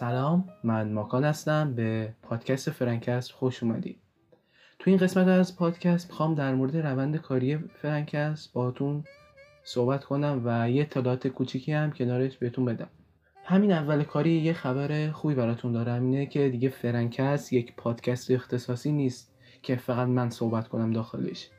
سلام من ماکان هستم. به پادکست فرانکست خوش اومدید تو این قسمت از پادکست می‌خوام در مورد روند کاری فرانکست باتون صحبت کنم و یه اطلاعات کوچیکی هم کنارش بهتون بدم. همین اول کاری یه خبر خوبی براتون دارم اینه که دیگه فرانکست یک پادکست اختصاصی نیست که فقط من صحبت کنم داخلش.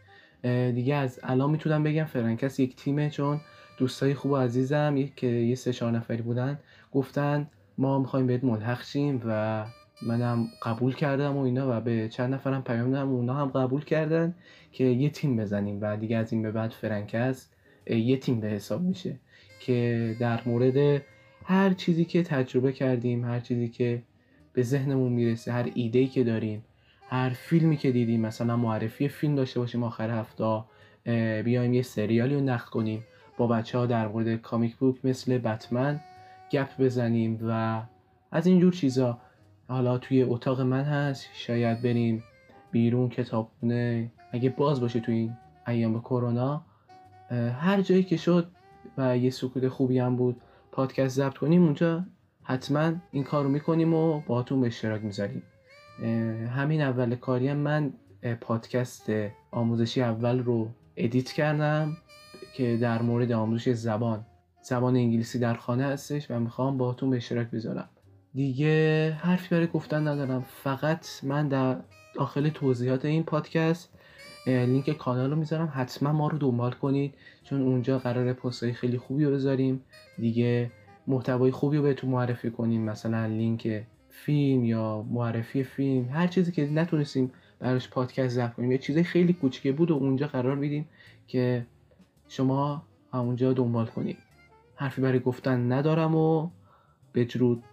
دیگه از الان می‌تونم بگم فرانکست یک تیمه چون دوستای خوب و عزیزم که یه سه چهار نفری بودن گفتن ما می‌خوایم بهت ملحق شیم و منم قبول کردم و اینا و به چند نفرم پیام دادم اونا هم قبول کردن که یه تیم بزنیم و دیگه از این به بعد فرانکست یه تیم به حساب میشه که در مورد هر چیزی که تجربه کردیم هر چیزی که به ذهنمون می‌رسه هر ایده که داریم هر فیلمی که دیدیم مثلا معرفی فیلم داشته باشیم آخر هفته بیایم یه سریالی رو نقد کنیم. با بچه ها در مورد کامیک بوک مثل بتمن گپ بزنیم و از اینجور چیزا. حالا توی اتاق من هست شاید بریم بیرون کتابخونه. اگه باز باشه توی این ایام کرونا هر جایی که شد و یه سکوت خوبی هم بود پادکست ضبط کنیم اونجا. حتما این کار رو می‌کنیم و باهاتون به اشتراک می‌ذاریم. همین اول کاری هم من پادکست آموزشی اول رو edit کردم که در مورد آموزش زبان. زبان انگلیسی در خانه هستش و می‌خوام باهاتون به اشتراک بذارم. دیگه حرفی برای گفتن ندارم. فقط من در داخل توضیحات این پادکست لینک کانال رو می‌ذارم. حتما ما رو دنبال کنید چون اونجا قرار پستای خیلی خوبی رو بذاریم. دیگه محتوای خوبی رو بهتون معرفی کنیم. مثلا لینک فیلم یا معرفی فیلم هر چیزی که نتونستیم براش پادکست ضبط کنیم. یه چیزای خیلی کوچیکه بود و اونجا قرار میدیم که شما اونجا دنبال کنید. حرفی برای گفتن ندارم و بدرود